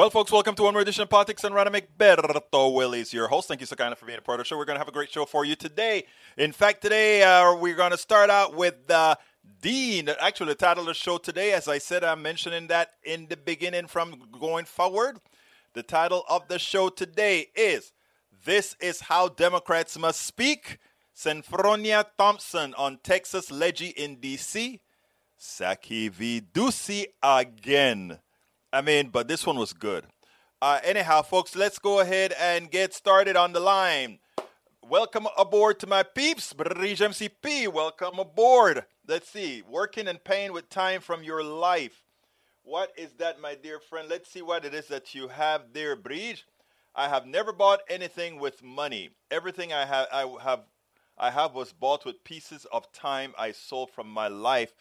Well, folks, welcome to one more edition of Politics Done Right. Berto Willis, your host. Thank you so kindly for being a part of the show. We're going to have a great show for you today. In fact, today uh, we're going to start out with uh, Dean. Actually, the title of the show today, as I said, I'm mentioning that in the beginning from going forward. The title of the show today is This is How Democrats Must Speak. Senfronia Thompson on Texas Leggy in D.C. Psaki v. Doocy again. I mean, but this one was good. Uh, anyhow, folks, let's go ahead and get started on the line. Welcome aboard to my peeps, Bridge MCP. Welcome aboard. Let's see, working and paying with time from your life. What is that, my dear friend? Let's see what it is that you have there, Bridge. I have never bought anything with money. Everything I have, I have, I have was bought with pieces of time I sold from my life.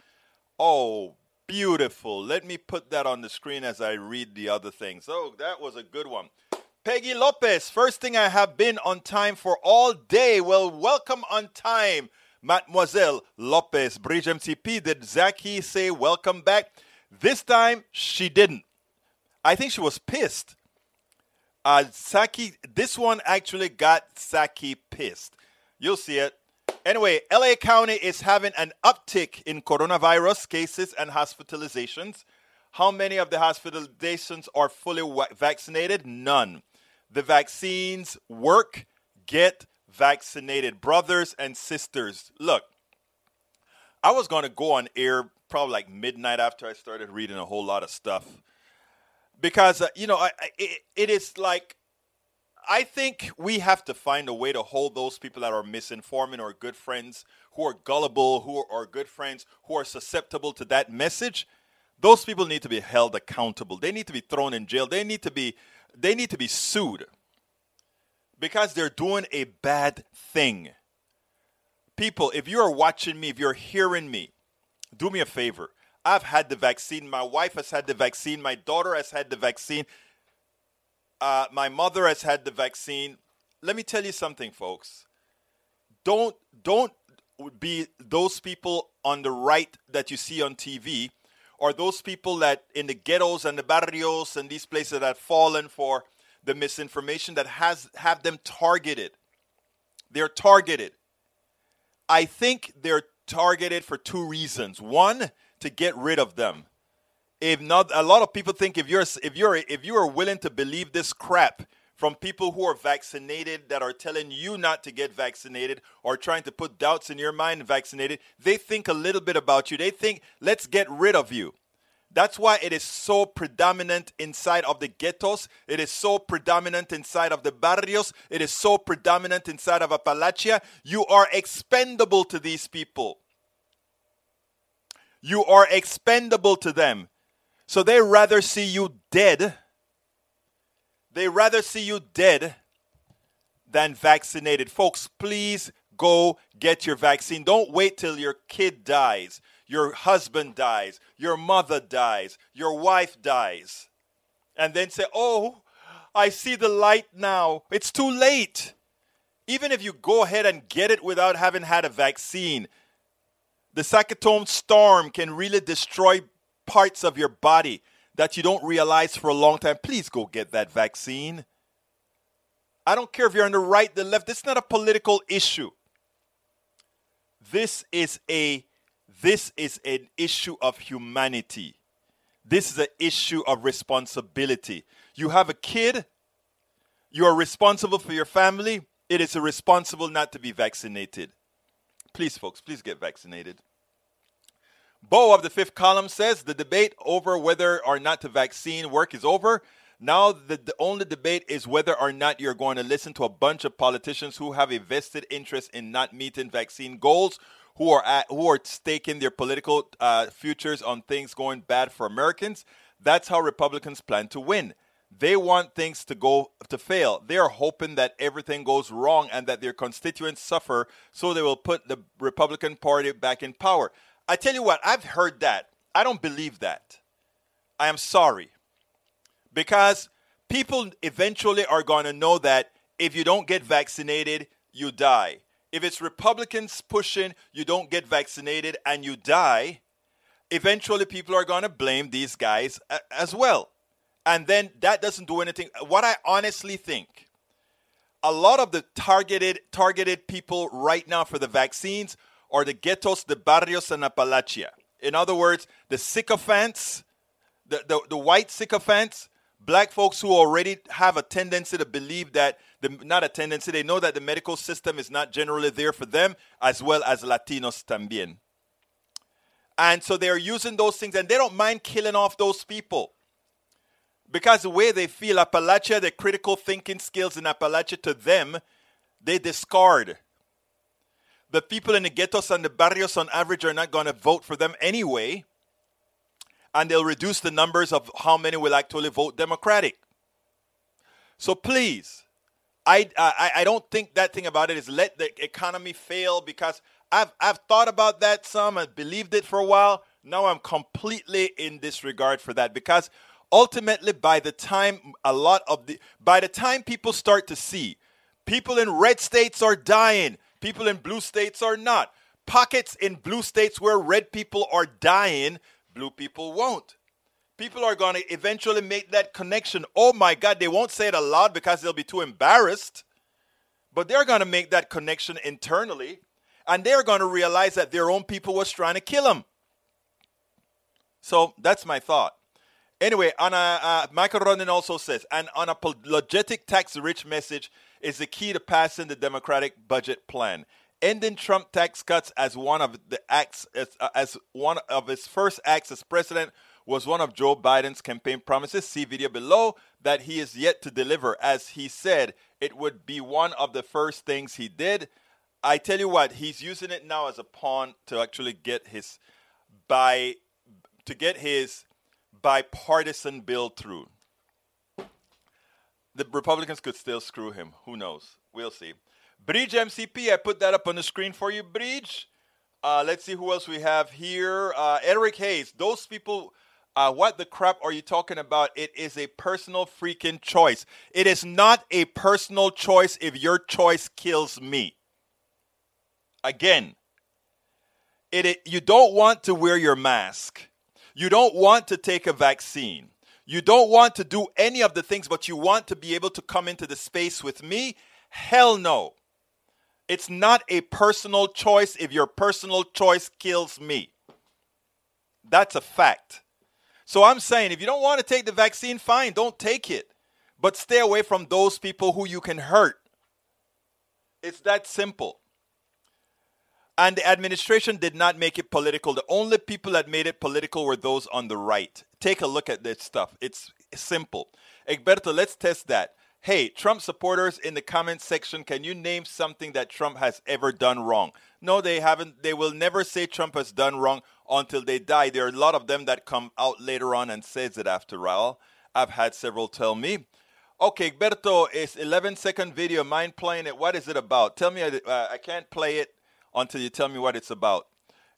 Oh, Beautiful. Let me put that on the screen as I read the other things. Oh, that was a good one. Peggy Lopez, first thing I have been on time for all day. Well, welcome on time, Mademoiselle Lopez. Bridge MCP, did Psaki say welcome back? This time, she didn't. I think she was pissed. Uh, Psaki, this one actually got Psaki pissed. You'll see it. Anyway, LA County is having an uptick in coronavirus cases and hospitalizations. How many of the hospitalizations are fully vaccinated? None. The vaccines work. Get vaccinated, brothers and sisters. Look, I was going to go on air probably like midnight after I started reading a whole lot of stuff because uh, you know I, I, it, it is like I think we have to find a way to hold those people that are misinforming or good friends who are gullible, who are good friends, who are susceptible to that message. Those people need to be held accountable. They need to be thrown in jail. They need to be they need to be sued because they're doing a bad thing. People, if you are watching me, if you're hearing me, do me a favor. I've had the vaccine. My wife has had the vaccine. My daughter has had the vaccine. Uh, my mother has had the vaccine. Let me tell you something, folks. Don't don't be those people on the right that you see on TV, or those people that in the ghettos and the barrios and these places that have fallen for the misinformation that has have them targeted. They're targeted. I think they're targeted for two reasons. One, to get rid of them if not a lot of people think if you're if you're if you are willing to believe this crap from people who are vaccinated that are telling you not to get vaccinated or trying to put doubts in your mind vaccinated they think a little bit about you they think let's get rid of you that's why it is so predominant inside of the ghettos. It is so predominant inside of the barrios. It is so predominant inside of Appalachia. You are expendable to these people. You are expendable to them. So they rather see you dead. They rather see you dead than vaccinated. Folks, please go get your vaccine. Don't wait till your kid dies, your husband dies, your mother dies, your wife dies, and then say, Oh, I see the light now. It's too late. Even if you go ahead and get it without having had a vaccine, the cytokine storm can really destroy parts of your body that you don't realize for a long time, please go get that vaccine. I don't care if you're on the right, the left. Is not a political issue. This is a this is an issue of humanity. This is an issue of responsibility. You have a kid, you are responsible for your family. It is irresponsible not to be vaccinated. Please, folks, please get vaccinated. Beau of the fifth column says the debate over whether or not the vaccine work is over. Now the, the only debate is whether or not you're going to listen to a bunch of politicians who have a vested interest in not meeting vaccine goals, who are at, who are staking their political uh, futures on things going bad for Americans. That's how Republicans plan to win. They want things to go to fail. They are hoping that everything goes wrong and that their constituents suffer, so they will put the Republican Party back in power. I tell you what, I've heard that. I don't believe that. I am sorry. Because people eventually are going to know that if you don't get vaccinated, you die. If it's Republicans pushing, you don't get vaccinated and you die, eventually people are going to blame these guys as well. and then that doesn't do anything. What I honestly think, a lot of the targeted targeted people right now for the vaccines are the ghettos, the barrios, and Appalachia. In other words, the sycophants, the, the, the white sycophants, black folks who already have a tendency to believe that the, not a tendency, they know that the medical system is not generally there for them, as well as Latinos también. And so they're using those things, and they don't mind killing off those people. Because the way they feel, Appalachia, the critical thinking skills in Appalachia to them, they discard. The people in the ghettos and the barrios on average are not going to vote for them anyway. And they'll reduce the numbers of how many will actually vote Democratic. So please, I, I, I don't think that thing about it is let the economy fail because I've, I've thought about that some and believed it for a while. Now I'm completely in disregard for that because ultimately by the time a lot of the by the time people start to see people in red states are dying people in blue states are not. Pockets in blue states where red people are dying blue people won't. People are going to eventually make that connection. Oh my god they won't say it aloud because they'll be too embarrassed. But they're going to make that connection internally and they're going to realize that their own people was trying to kill them so that's my thought. Anyway, on a, uh, Michael Ronan also says, and on a logistic tax-rich message is the key to passing the Democratic budget plan. Ending Trump tax cuts as one of the acts as, uh, as one of his first acts as president was one of Joe Biden's campaign promises. See video below that he is yet to deliver. As he said, it would be one of the first things he did. I tell you what, he's using it now as a pawn to actually get his by to get his bipartisan bill through. The Republicans could still screw him. Who knows? We'll see. Bridge MCP, I put that up on the screen for you, Bridge. Uh, let's see who else we have here. Uh, Eric Hayes. Those people, uh, what the crap are you talking about? It is a personal freaking choice. It is not a personal choice if your choice kills me. Again, it, it you don't want to wear your mask. You don't want to take a vaccine. You don't want to do any of the things, but you want to be able to come into the space with me? Hell no. It's not a personal choice if your personal choice kills me. That's a fact. So I'm saying if you don't want to take the vaccine, fine, don't take it. But stay away from those people who you can hurt. It's that simple. And the administration did not make it political. The only people that made it political were those on the right. Take a look at this stuff. It's simple. Egberto, let's test that. Hey, Trump supporters in the comment section, can you name something that Trump has ever done wrong? No, they haven't. They will never say Trump has done wrong until they die. There are a lot of them that come out later on and says it after all. I've had several tell me. Okay, Egberto, it's 11 second video. Mind playing it. What is it about? Tell me. Uh, I can't play it until you tell me what it's about.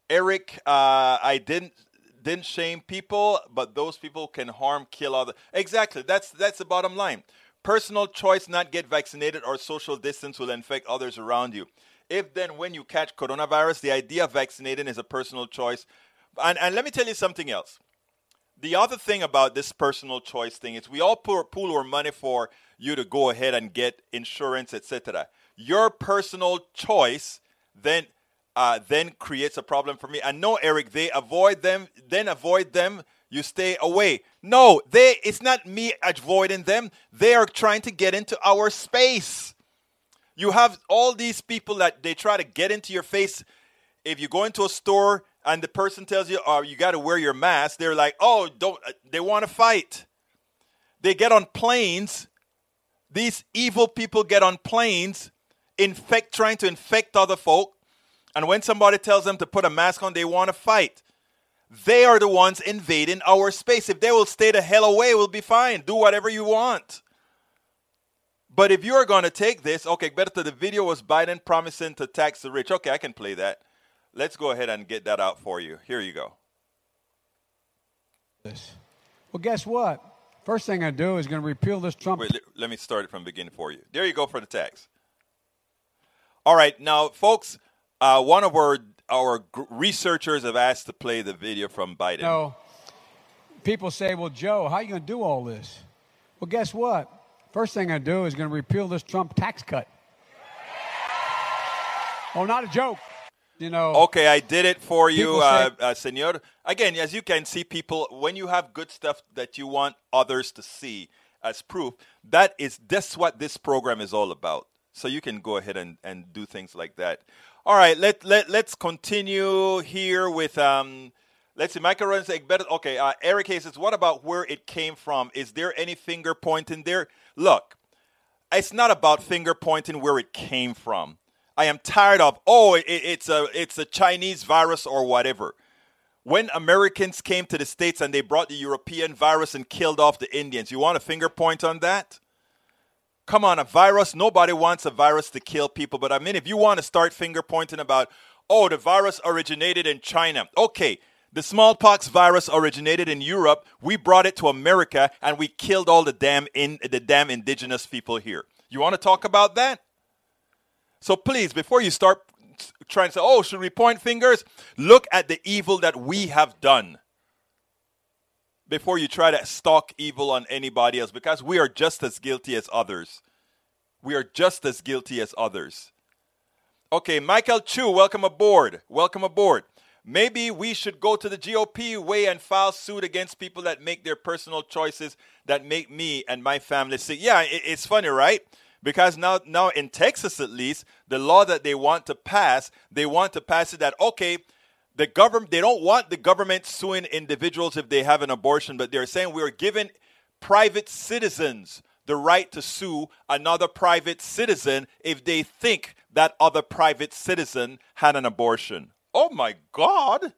Eric, uh, I didn't didn't shame people, but those people can harm, kill other. Exactly. That's that's the bottom line. Personal choice not get vaccinated or social distance will infect others around you. If then when you catch coronavirus, the idea of vaccinating is a personal choice. And, and let me tell you something else. The other thing about this personal choice thing is we all pool, pool our money for you to go ahead and get insurance, etc. Your personal choice then uh, then creates a problem for me. And no, Eric, they avoid them, then avoid them. You stay away. No, they. It's not me avoiding them. They are trying to get into our space. You have all these people that they try to get into your face. If you go into a store and the person tells you, "Oh, you got to wear your mask," they're like, "Oh, don't." Uh, they want to fight. They get on planes. These evil people get on planes infect, trying to infect other folk. And when somebody tells them to put a mask on, they want to fight. They are the ones invading our space. If they will stay the hell away, we'll be fine. Do whatever you want. But if you're going to take this, okay, better the video was Biden promising to tax the rich. Okay, I can play that. Let's go ahead and get that out for you. Here you go. Well, guess what? First thing I do is going to repeal this Trump. Wait, let me start it from the beginning for you. There you go for the tax. All right, now, folks, uh, one of our our researchers have asked to play the video from Biden. No, people say, well, Joe, how are you going to do all this? Well, guess what? First thing I do is going to repeal this Trump tax cut. Oh, not a joke. You know. Okay, I did it for you, uh, uh, Senor. Again, as you can see, people, when you have good stuff that you want others to see as proof, that is that's what this program is all about. So you can go ahead and, and do things like that. All right, let, let, let's continue here with, um, let's see, Michael runs better. Okay, uh, Eric says, what about where it came from? Is there any finger pointing there? Look, it's not about finger pointing where it came from. I am tired of, oh, it, it's, a, it's a Chinese virus or whatever. When Americans came to the States and they brought the European virus and killed off the Indians, you want a finger point on that? Come on, a virus, nobody wants a virus to kill people. But I mean, if you want to start finger pointing about, oh, the virus originated in China. Okay, the smallpox virus originated in Europe. We brought it to America and we killed all the damn in the damn indigenous people here. You want to talk about that? So please, before you start trying to say, oh, should we point fingers? Look at the evil that we have done before you try to stalk evil on anybody else because we are just as guilty as others. We are just as guilty as others. Okay, Michael Chu, welcome aboard. Welcome aboard. Maybe we should go to the GOP way and file suit against people that make their personal choices that make me and my family sick. Yeah, it's funny, right? Because now, now in Texas at least, the law that they want to pass, they want to pass it that okay, the government they don't want the government suing individuals if they have an abortion but they're saying we're giving private citizens the right to sue another private citizen if they think that other private citizen had an abortion. Oh my god.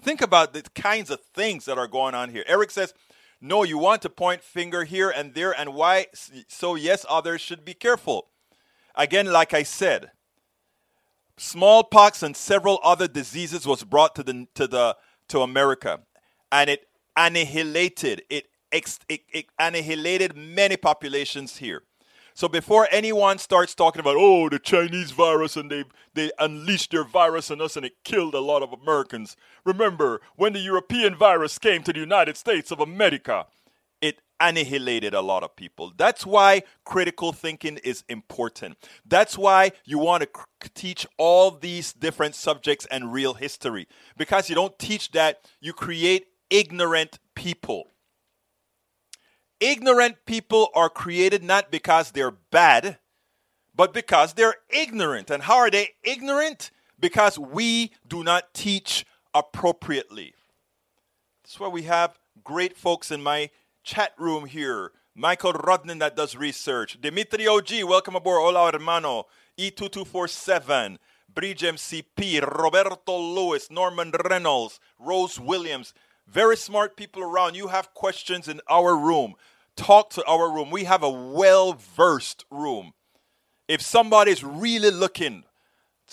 Think about the kinds of things that are going on here. Eric says no you want to point finger here and there and why so yes others should be careful. Again like i said smallpox and several other diseases was brought to the to the to America, and it annihilated it, it, it annihilated many populations here. So before anyone starts talking about oh the Chinese virus and they they unleashed their virus on us and it killed a lot of Americans, remember when the European virus came to the United States of America, annihilated a lot of people. That's why critical thinking is important. That's why you want to teach all these different subjects and real history. Because you don't teach that, you create ignorant people. Ignorant people are created not because they're bad, but because they're ignorant. And how are they ignorant? Because we do not teach appropriately. That's why we have great folks in my chat room here. Michael Rodnin that does research. Dimitri OG, welcome aboard. Hola, hermano. E2247. Bridge MCP. Roberto Lewis. Norman Reynolds. Rose Williams. Very smart people around. You have questions in our room. Talk to our room. We have a well versed room. If somebody's really looking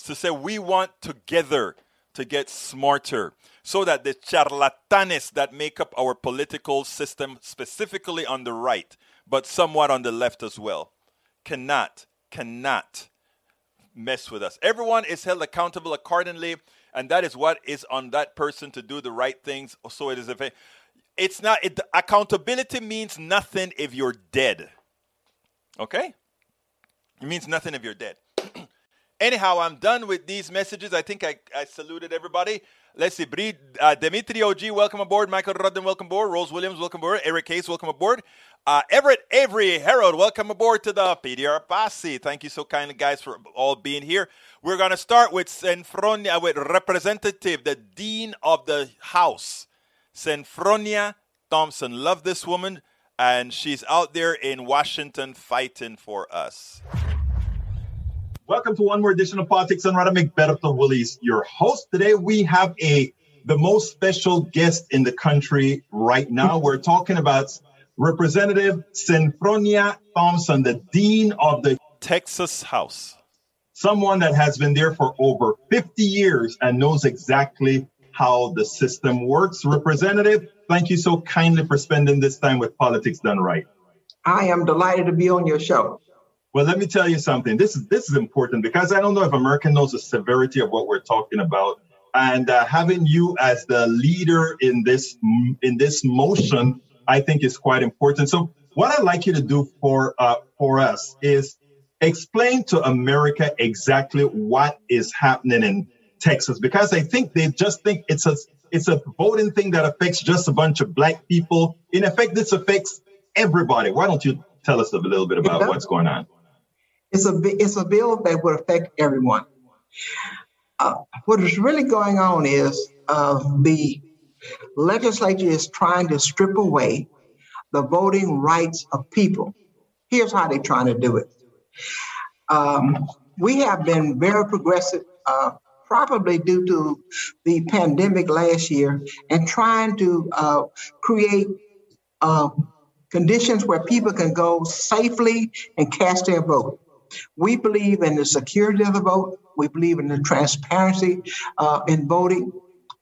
to say, we want together to get smarter, so that the charlatanes that make up our political system, specifically on the right, but somewhat on the left as well, cannot, cannot mess with us. Everyone is held accountable accordingly, and that is what is on that person to do the right things. So it is if it, it's not it, accountability means nothing if you're dead. Okay? It means nothing if you're dead. Anyhow, I'm done with these messages. I think I, I saluted everybody. Let's see. Bri, uh, Dimitri OG, welcome aboard. Michael Rudden, welcome aboard. Rose Williams, welcome aboard. Eric Case, welcome aboard. Uh, Everett Avery Harold, welcome aboard to the PDR Posse. Thank you so kindly, guys, for all being here. We're going to start with Senfronia, with Representative, the Dean of the House, Senfronia Thompson. Love this woman, and she's out there in Washington fighting for us. Welcome to one more edition of Politics on Rada McBetterton Willis, your host. Today we have a the most special guest in the country right now. We're talking about Representative Senfronia Thompson, the Dean of the Texas House. Someone that has been there for over 50 years and knows exactly how the system works. Representative, thank you so kindly for spending this time with Politics Done Right. I am delighted to be on your show. Well, let me tell you something. This is this is important because I don't know if America knows the severity of what we're talking about and uh, having you as the leader in this in this motion, I think is quite important. So, what I'd like you to do for uh, for us is explain to America exactly what is happening in Texas, because I think they just think it's a it's a voting thing that affects just a bunch of black people. In effect, this affects everybody. Why don't you tell us a little bit about what's going on? It's a it's a bill that would affect everyone. Uh, what is really going on is uh, the legislature is trying to strip away the voting rights of people. Here's how they're trying to do it. Um, we have been very progressive, uh, probably due to the pandemic last year, and trying to uh, create uh, conditions where people can go safely and cast their vote. We believe in the security of the vote. We believe in the transparency uh, in voting.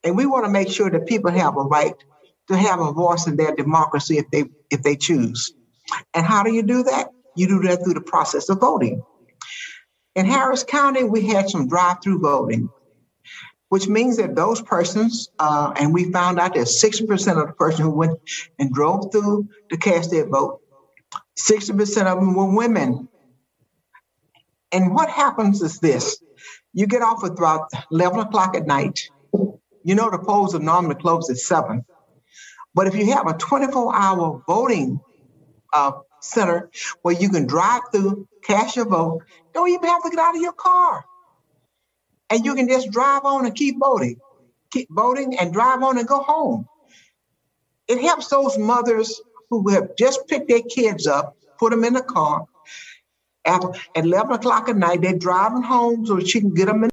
And we want to make sure that people have a right to have a voice in their democracy if they if they choose. And how do you do that? You do that through the process of voting. In Harris County, we had some drive-through voting, which means that those persons, uh, and we found out that 60% of the person who went and drove through to cast their vote, 60% of them were women and what happens is this you get off at about 11 o'clock at night. You know, the polls are normally closed at 7. But if you have a 24 hour voting uh, center where you can drive through, cast your vote, don't even have to get out of your car. And you can just drive on and keep voting, keep voting and drive on and go home. It helps those mothers who have just picked their kids up, put them in the car, at 11 o'clock at night, they're driving home so she can get them in.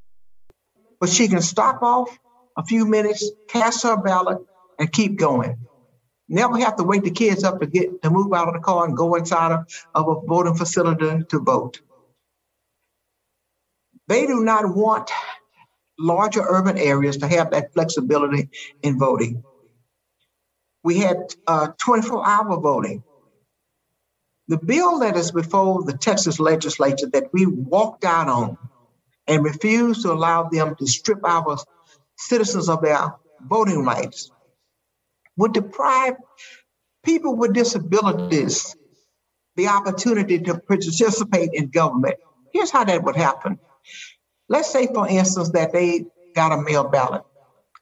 But she can stop off a few minutes, cast her ballot, and keep going. Never have to wake the kids up to get to move out of the car and go inside of, of a voting facility to vote. They do not want larger urban areas to have that flexibility in voting. We had uh, 24 hour voting. The bill that is before the Texas legislature that we walked out on and refused to allow them to strip our citizens of their voting rights would deprive people with disabilities the opportunity to participate in government. Here's how that would happen. Let's say, for instance, that they got a mail ballot.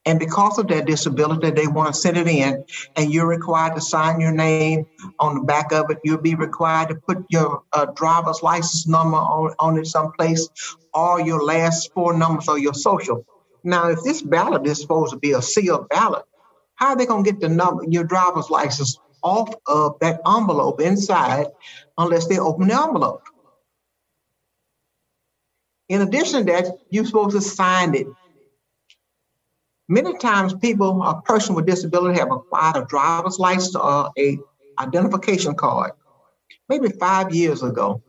And because of that disability, they want to send it in, and you're required to sign your name on the back of it. You'll be required to put your uh, driver's license number on, on it someplace, or your last four numbers or your social. Now, if this ballot is supposed to be a sealed ballot, how are they going to get the number, your driver's license off of that envelope inside unless they open the envelope? In addition to that, you're supposed to sign it Many times people, a person with disability have acquired a driver's license or a identification card, maybe five years ago.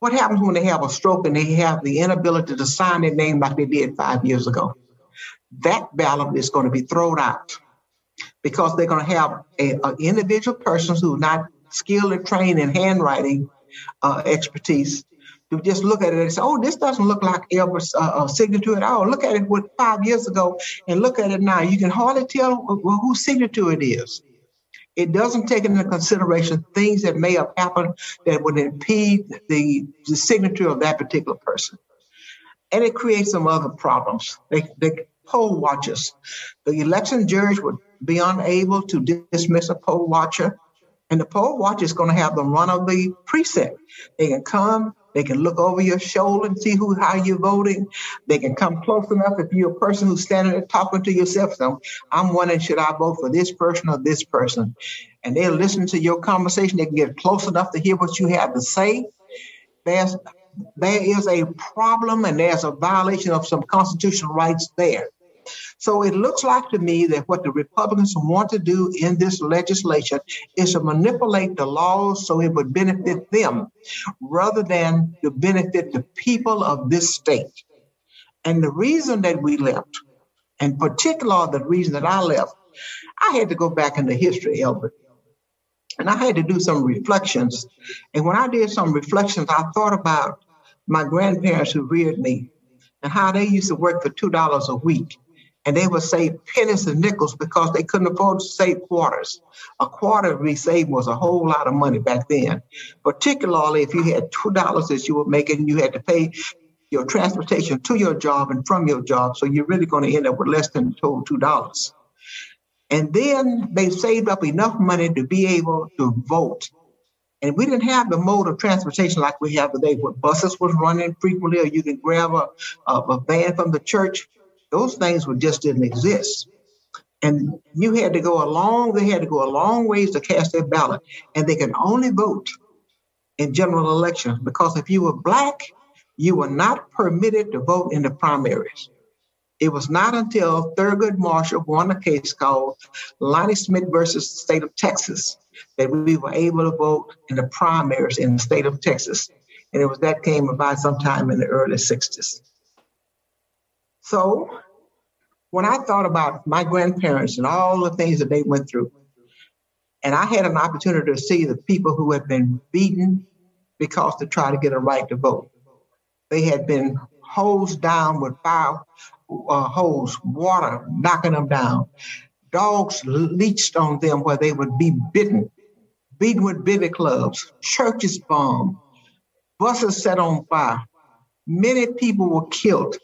What happens when they have a stroke and they have the inability to sign their name like they did five years ago? That ballot is going to be thrown out because they're going to have an individual person who's not skilled or trained in handwriting uh, expertise to just look at it and say, oh, this doesn't look like Elbert's uh, uh, signature at all. Look at it with five years ago and look at it now. You can hardly tell whose signature it is. It doesn't take into consideration things that may have happened that would impede the, the signature of that particular person. And it creates some other problems. They, they poll watchers. The election judge would be unable to dismiss a poll watcher, and the poll watcher is going to have the run of the precinct. They can come, they can look over your shoulder and see who how you're voting. They can come close enough if you're a person who's standing there talking to yourself. So I'm wondering, should I vote for this person or this person? And they'll listen to your conversation. They can get close enough to hear what you have to say. There's there is a problem and there's a violation of some constitutional rights there. So it looks like to me that what the Republicans want to do in this legislation is to manipulate the laws so it would benefit them rather than to benefit the people of this state. And the reason that we left, and particular the reason that I left, I had to go back into history, Elbert. And I had to do some reflections. And when I did some reflections, I thought about my grandparents who reared me and how they used to work for $2 a week. And they would save pennies and nickels because they couldn't afford to save quarters. A quarter we saved was a whole lot of money back then, particularly if you had $2 that you were making, you had to pay your transportation to your job and from your job. So you're really going to end up with less than total $2. And then they saved up enough money to be able to vote. And we didn't have the mode of transportation like we have today, where buses was running frequently, or you can grab a, a, a van from the church. Those things would just didn't exist. And you had to go a long, they had to go a long ways to cast their ballot. And they could only vote in general elections because if you were black, you were not permitted to vote in the primaries. It was not until Thurgood Marshall won a case called Lonnie Smith versus the state of Texas that we were able to vote in the primaries in the state of Texas. And it was that came about sometime in the early 60s. So when I thought about my grandparents and all the things that they went through, and I had an opportunity to see the people who had been beaten because to try to get a right to vote. They had been hosed down with fire uh, hose, water knocking them down. Dogs leached on them where they would be bitten, beaten with billy clubs, churches bombed, buses set on fire. Many people were killed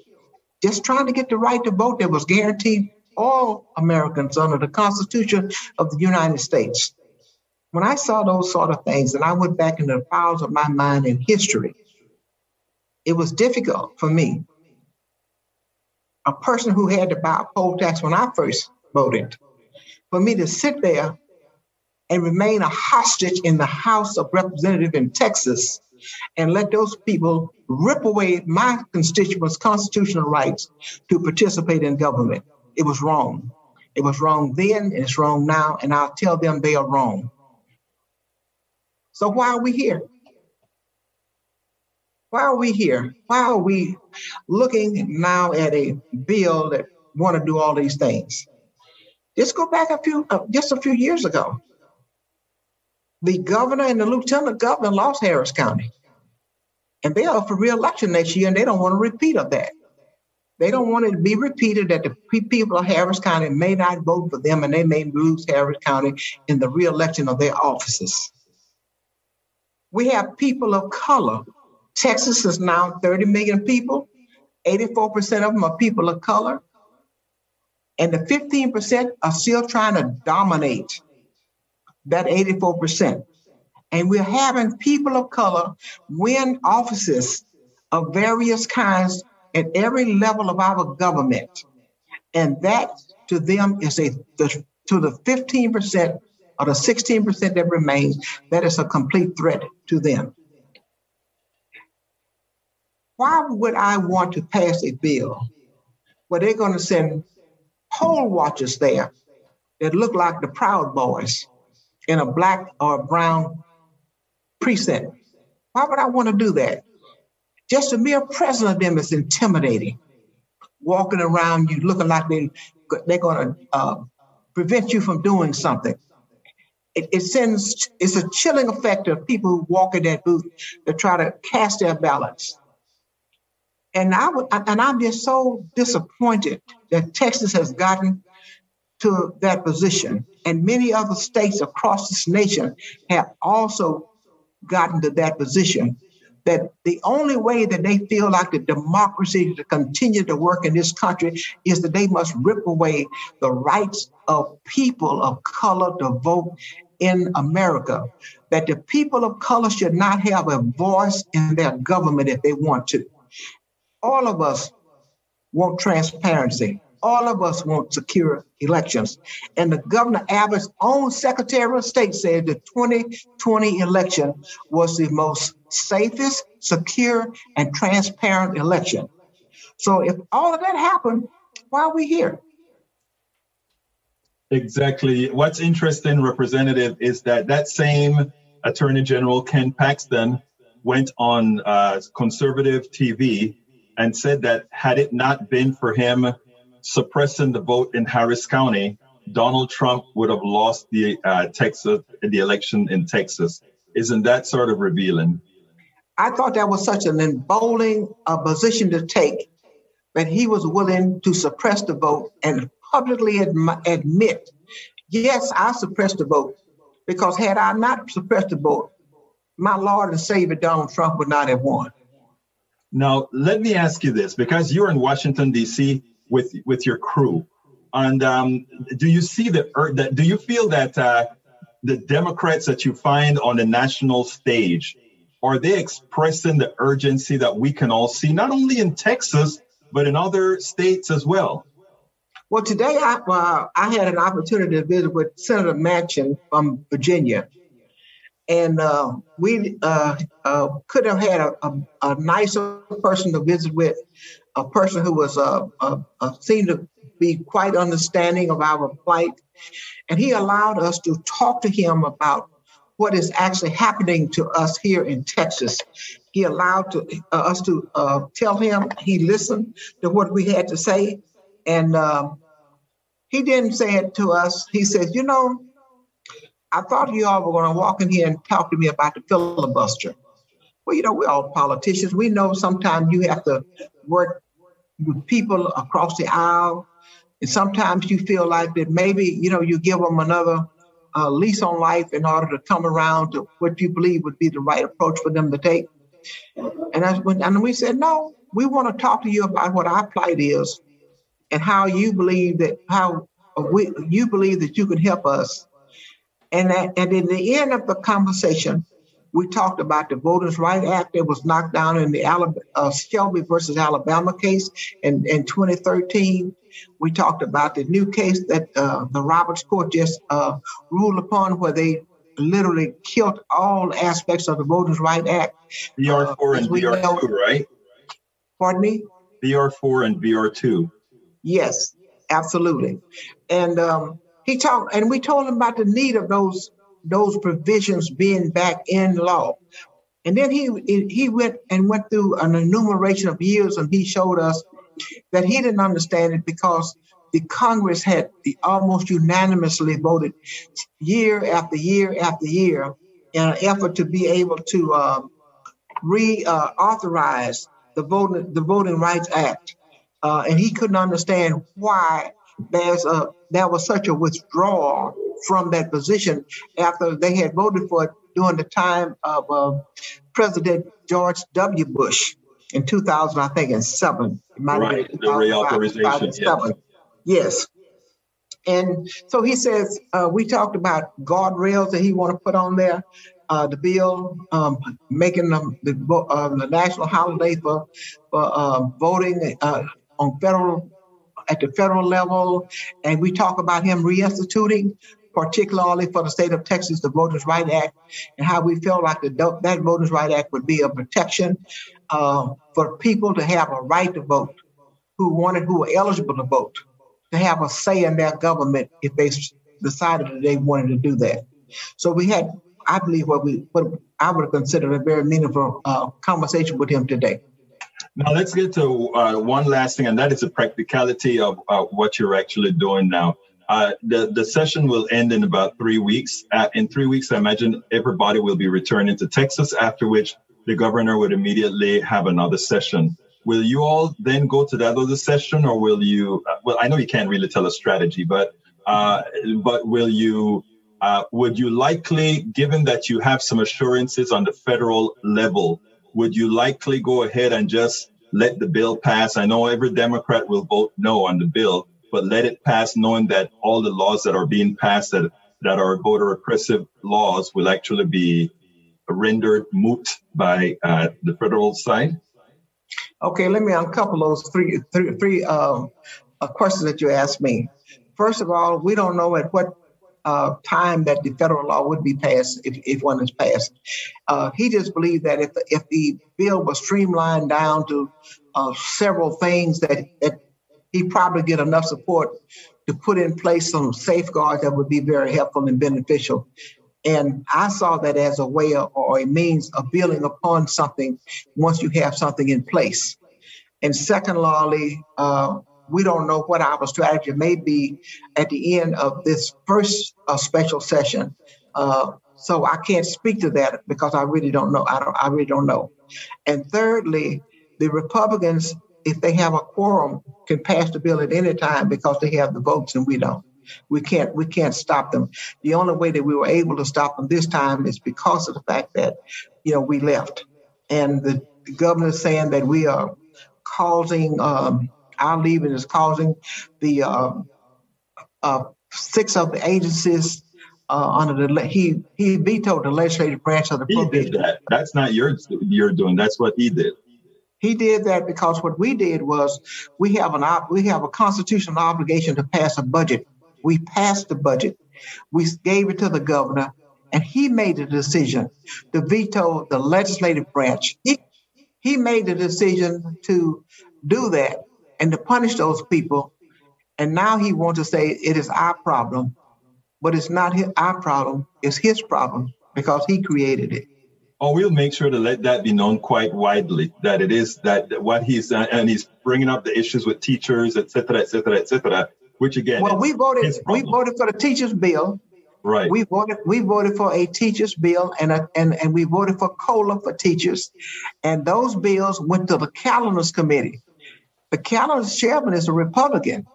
just trying to get the right to vote that was guaranteed all Americans under the Constitution of the United States. When I saw those sort of things and I went back into the files of my mind in history, it was difficult for me a person who had to buy a poll tax when I first voted, for me to sit there and remain a hostage in the House of Representatives in Texas and let those people rip away my constituents' constitutional rights to participate in government. It was wrong. It was wrong then, and it's wrong now, and I'll tell them they are wrong. So why are we here? Why are we here? Why are we looking now at a bill that want to do all these things? Just go back a few, uh, just a few years ago. The governor and the lieutenant governor lost Harris County, and they are for reelection next year, and they don't want a repeat of that. They don't want it to be repeated that the people of Harris County may not vote for them, and they may lose Harris County in the reelection of their offices. We have people of color Texas is now 30 million people. 84% of them are people of color. And the 15% are still trying to dominate that 84%. And we're having people of color win offices of various kinds at every level of our government. And that to them is a the, to the 15% or the 16% that remains, that is a complete threat to them why would I want to pass a bill where they're going to send poll watchers there that look like the Proud Boys in a black or brown precinct? Why would I want to do that? Just the mere presence of them is intimidating. Walking around you looking like they, they're going to uh, prevent you from doing something. It, it, sends, it's a chilling effect of people who walk in that booth to try to cast their ballots. And I would, and I'm just so disappointed that Texas has gotten to that position, and many other states across this nation have also gotten to that position. That the only way that they feel like the democracy to continue to work in this country is that they must rip away the rights of people of color to vote in America. That the people of color should not have a voice in their government if they want to all of us want transparency. All of us want secure elections. And the Governor Abbott's own Secretary of State said the 2020 election was the most safest, secure, and transparent election. So if all of that happened, why are we here? Exactly. What's interesting, Representative, is that that same Attorney General Ken Paxton went on uh, conservative TV and said that had it not been for him suppressing the vote in Harris County, Donald Trump would have lost the uh, Texas the election in Texas. Isn't that sort of revealing? I thought that was such an emboldening uh, position to take that he was willing to suppress the vote and publicly adm- admit, yes, I suppressed the vote because had I not suppressed the vote, my Lord and Savior Donald Trump would not have won. Now, let me ask you this because you're in Washington, D.C. with, with your crew. And um, do you see the, that? Do you feel that uh, the Democrats that you find on the national stage are they expressing the urgency that we can all see, not only in Texas but in other states as well? Well, today I uh, I had an opportunity to visit with Senator Manchin from Virginia, and uh, we uh, uh could have had a, a, a, nicer person to visit with, a person who was uh, seemed to be quite understanding of our plight, and he allowed us to talk to him about what is actually happening to us here in Texas. He allowed to, uh, us to uh, tell him. He listened to what we had to say, and he didn't say it to us. He said, "You know, I thought you all were going to walk in here and talk to me about the filibuster." Well, you know, we're all politicians. We know sometimes you have to work with people across the aisle, and sometimes you feel like that maybe you know you give them another uh, lease on life in order to come around to what you believe would be the right approach for them to take. And when, and we said, no, we want to talk to you about what our plight is and how you believe that how we, you believe that you can help us. And that, and in the end of the conversation, we talked about the Voters' Right Act that was knocked down in the Alabama, uh, Shelby versus Alabama case in, in 2013. We talked about the new case that uh, the Roberts Court just uh, ruled upon, where they literally killed all aspects of the Voters' Right Act. VR4 uh, and VR2, right? Pardon me? VR4 and VR2. Yes, absolutely. And um, he talked, and we told him about the need of those those provisions being back in law. And then he he went and went through an enumeration of years, and he showed us that he didn't understand it because the Congress had almost unanimously voted year after year after year in an effort to be able to uh, reauthorize uh, the voting the Voting Rights Act, uh, and he couldn't understand why there's a there was such a withdrawal from that position after they had voted for it during the time of uh, President George W. Bush in 2000, I think, in seven. right, the reauthorization. Yes. yes. And so he says, uh, we talked about guardrails that he want to put on there. Uh, the bill um, making them the, uh, the national holiday for, for uh, voting uh, on federal at the federal level, and we talk about him reinstituting particularly for the state of Texas, the Voters' Right Act, and how we felt like the, that Voters' Right Act would be a protection uh, for people to have a right to vote, who wanted, who were eligible to vote, to have a say in their government if they decided that they wanted to do that. So we had, I believe, what we, what I would consider a very meaningful uh, conversation with him today. Now let's get to uh, one last thing, and that is the practicality of uh, what you're actually doing now. Uh, the, the session will end in about three weeks. Uh, in three weeks, I imagine everybody will be returning to Texas, after which the governor would immediately have another session. Will you all then go to that other session, or will you? Uh, well, I know you can't really tell a strategy, but uh, but will you? Uh, would you likely, given that you have some assurances on the federal level, would you likely go ahead and just let the bill pass? I know every Democrat will vote no on the bill, but let it pass knowing that all the laws that are being passed that, that are voter oppressive laws will actually be rendered moot by uh, the federal side? Okay, let me uncouple those three, three, three um, uh, questions that you asked me. First of all, we don't know at what uh, time that the federal law would be passed if, if one is passed. Uh, he just believed that if the, if the bill was streamlined down to uh, several things that, that he probably get enough support to put in place some safeguards that would be very helpful and beneficial. And I saw that as a way of, or a means of building upon something once you have something in place. And secondly, uh, we don't know what our strategy may be at the end of this first uh, special session. Uh, so I can't speak to that because I really don't know. I don't. I really don't know. And thirdly, the Republicans if they have a quorum, can pass the bill at any time because they have the votes and we don't. We can't we can't stop them. The only way that we were able to stop them this time is because of the fact that you know we left, and the, the governor is saying that we are causing um, our leaving is causing the uh, uh, six of the agencies uh, under the he he vetoed the legislative branch of the he did that. That's not your you're doing. That's what he did. He did that because what we did was we have an we have a constitutional obligation to pass a budget. We passed the budget. We gave it to the governor, and he made the decision to veto the legislative branch. He he made the decision to do that and to punish those people. And now he wants to say it is our problem, but it's not his, our problem. It's his problem because he created it. Oh, we'll make sure to let that be known quite widely that it is that, that what he's uh, and he's bringing up the issues with teachers, et cetera, et cetera, et cetera. Which again, well, we voted we voted for the teachers bill. Right. We voted we voted for a teachers bill and a, and and we voted for cola for teachers, and those bills went to the calendars committee. The calendars chairman is a Republican,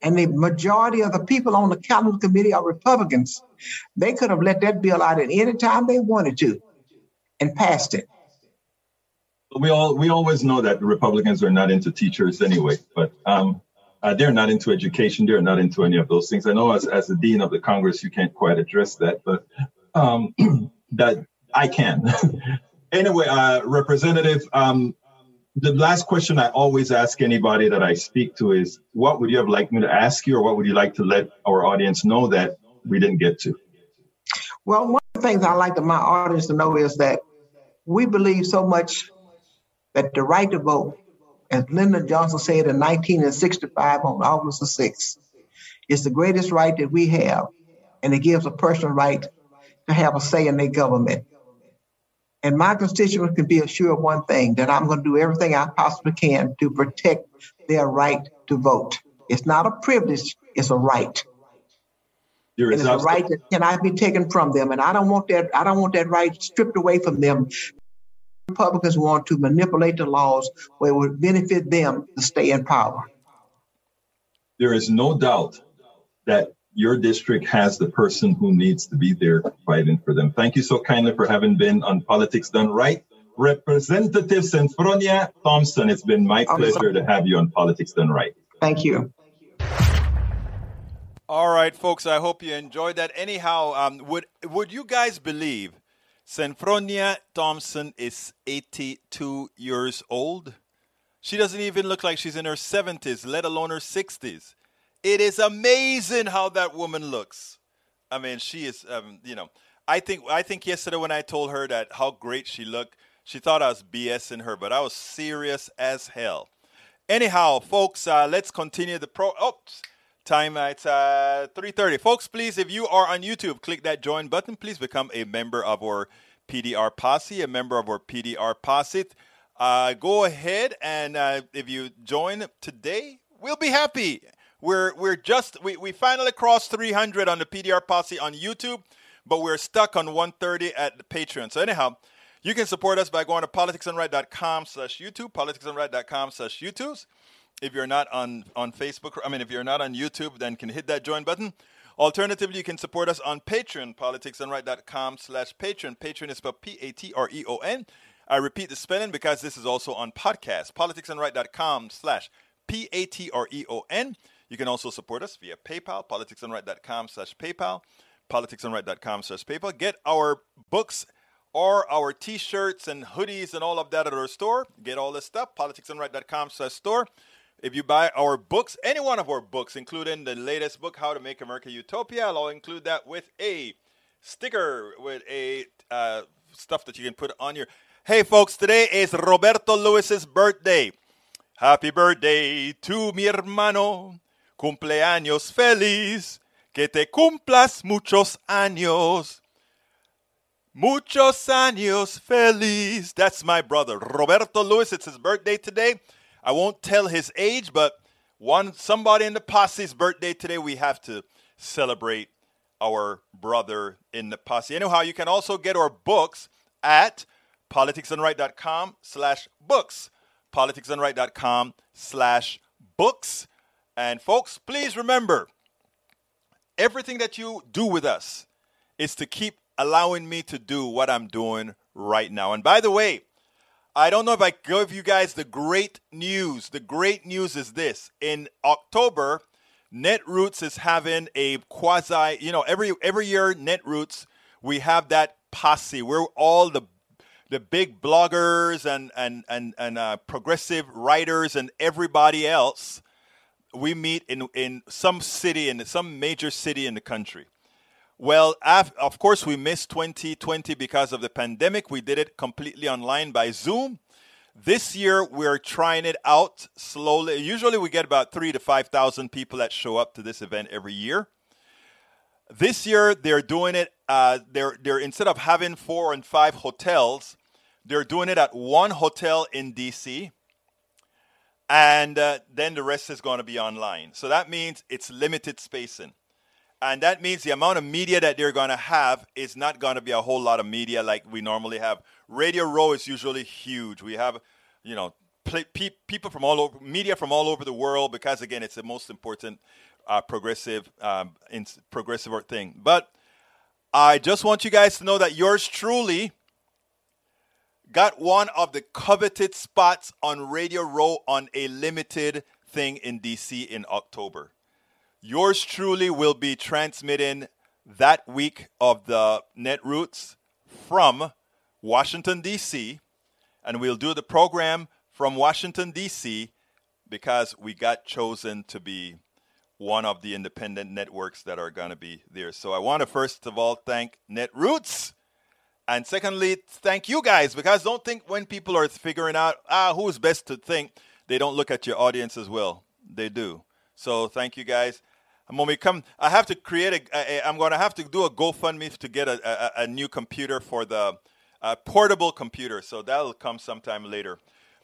and the majority of the people on the calendar committee are Republicans. They could have let that bill out at any time they wanted to and passed it. We all we always know that the Republicans are not into teachers anyway, but um, uh, they're not into education. They're not into any of those things. I know as as the dean of the Congress, you can't quite address that, but um, that I can. anyway, uh, Representative, um, the last question I always ask anybody that I speak to is, what would you have liked me to ask you, or what would you like to let our audience know that we didn't get to? Well, one of the things I like my audience to know is that we believe so much that the right to vote, as Lyndon Johnson said in 1965 on August the 6th, is the greatest right that we have, and it gives a person right to have a say in their government. And my constituents can be assured of one thing that I'm going to do everything I possibly can to protect their right to vote. It's not a privilege, it's a right. Is a right that cannot be taken from them, and I don't want that. I don't want that right stripped away from them. Republicans want to manipulate the laws where it would benefit them to stay in power. There is no doubt that your district has the person who needs to be there fighting for them. Thank you so kindly for having been on Politics Done Right. Representative Senfronia Thompson, it's been my pleasure to have you on Politics Done Right. Thank you. All right, folks. I hope you enjoyed that. Anyhow, um, would would you guys believe Senfronia Thompson is 82 years old? She doesn't even look like she's in her 70s, let alone her 60s. It is amazing how that woman looks. I mean, she is. Um, you know, I think I think yesterday when I told her that how great she looked, she thought I was BSing her, but I was serious as hell. Anyhow, folks, uh, let's continue the pro. Oops. Time at uh, 3.30. Folks, please, if you are on YouTube, click that join button. Please become a member of our PDR Posse, a member of our PDR Posse. Uh, go ahead and uh, if you join today, we'll be happy. We're, we're just, we, we finally crossed 300 on the PDR Posse on YouTube, but we're stuck on 130 at the Patreon. So anyhow, you can support us by going to politicsdoneright.com slash YouTube, politicsdoneright.com slash YouTube if you're not on, on Facebook, I mean, if you're not on YouTube, then can hit that join button. Alternatively, you can support us on Patreon, politicsdoneright.com slash Patreon. Patreon is spelled P-A-T-R-E-O-N. I repeat the spelling because this is also on podcast, politicsdoneright.com slash P-A-T-R-E-O-N. You can also support us via PayPal, politicsdoneright.com slash PayPal, politicsdoneright.com slash PayPal. Get our books or our t-shirts and hoodies and all of that at our store. Get all this stuff, politicsdoneright.com slash store. If you buy our books, any one of our books, including the latest book, How to Make America Utopia, I'll include that with a sticker with a uh, stuff that you can put on your. Hey, folks, today is Roberto Lewis's birthday. Happy birthday to mi hermano. Cumpleaños feliz. Que te cumplas muchos años. Muchos años feliz. That's my brother, Roberto Lewis. It's his birthday today. I won't tell his age, but one somebody in the posse's birthday today. We have to celebrate our brother in the posse. Anyhow, you can also get our books at politicsdoneright.com slash books. politicsdoneright.com slash books. And folks, please remember, everything that you do with us is to keep allowing me to do what I'm doing right now. And by the way, I don't know if I give you guys the great news. The great news is this. In October, Netroots is having a quasi, you know, every every year Netroots we have that posse. We're all the the big bloggers and and and and uh, progressive writers and everybody else. We meet in in some city in some major city in the country. Well, of course, we missed 2020 because of the pandemic. We did it completely online by Zoom. This year, we're trying it out slowly. Usually, we get about three to 5,000 people that show up to this event every year. This year, they're doing it, uh, they're, they're, instead of having four and five hotels, they're doing it at one hotel in DC. And uh, then the rest is going to be online. So that means it's limited spacing. And that means the amount of media that they're going to have is not going to be a whole lot of media like we normally have. Radio Row is usually huge. We have, you know, pe- people from all over, media from all over the world because again, it's the most important uh, progressive, um, progressive thing. But I just want you guys to know that yours truly got one of the coveted spots on Radio Row on a limited thing in DC in October. Yours truly will be transmitting that week of the Netroots from Washington, D.C., and we'll do the program from Washington, D.C., because we got chosen to be one of the independent networks that are going to be there. So I want to first of all thank Netroots. And secondly, thank you guys because don't think when people are figuring out ah who's best to think, they don't look at your audience as well. They do. So thank you guys. When we come, I have to create a. I'm going to have to do a GoFundMe to get a, a, a new computer for the uh, portable computer. So that'll come sometime later.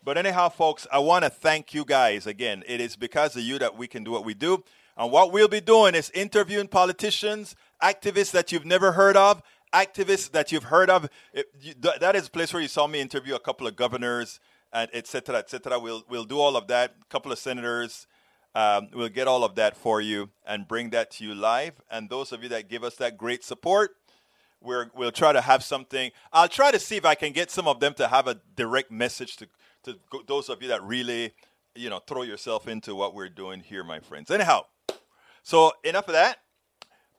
But anyhow, folks, I want to thank you guys again. It is because of you that we can do what we do. And what we'll be doing is interviewing politicians, activists that you've never heard of, activists that you've heard of. It, you, th- that is a place where you saw me interview a couple of governors, and et cetera, et cetera. We'll, we'll do all of that, a couple of senators, um, we'll get all of that for you and bring that to you live. And those of you that give us that great support, we will try to have something. I'll try to see if I can get some of them to have a direct message to, to those of you that really, you know, throw yourself into what we're doing here, my friends. Anyhow, so enough of that.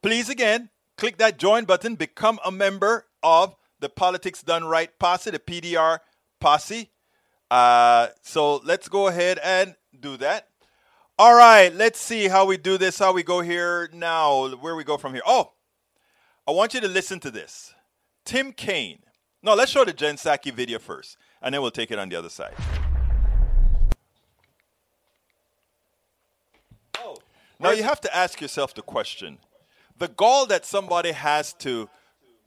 Please, again, click that join button, become a member of the Politics Done Right Posse, the PDR Posse. Uh, so let's go ahead and do that. All right, let's see how we do this, how we go here now, where we go from here. Oh, I want you to listen to this. Tim Kaine. No, let's show the Jen Psaki video first, and then we'll take it on the other side. Oh, now you have to ask yourself the question the goal that somebody has to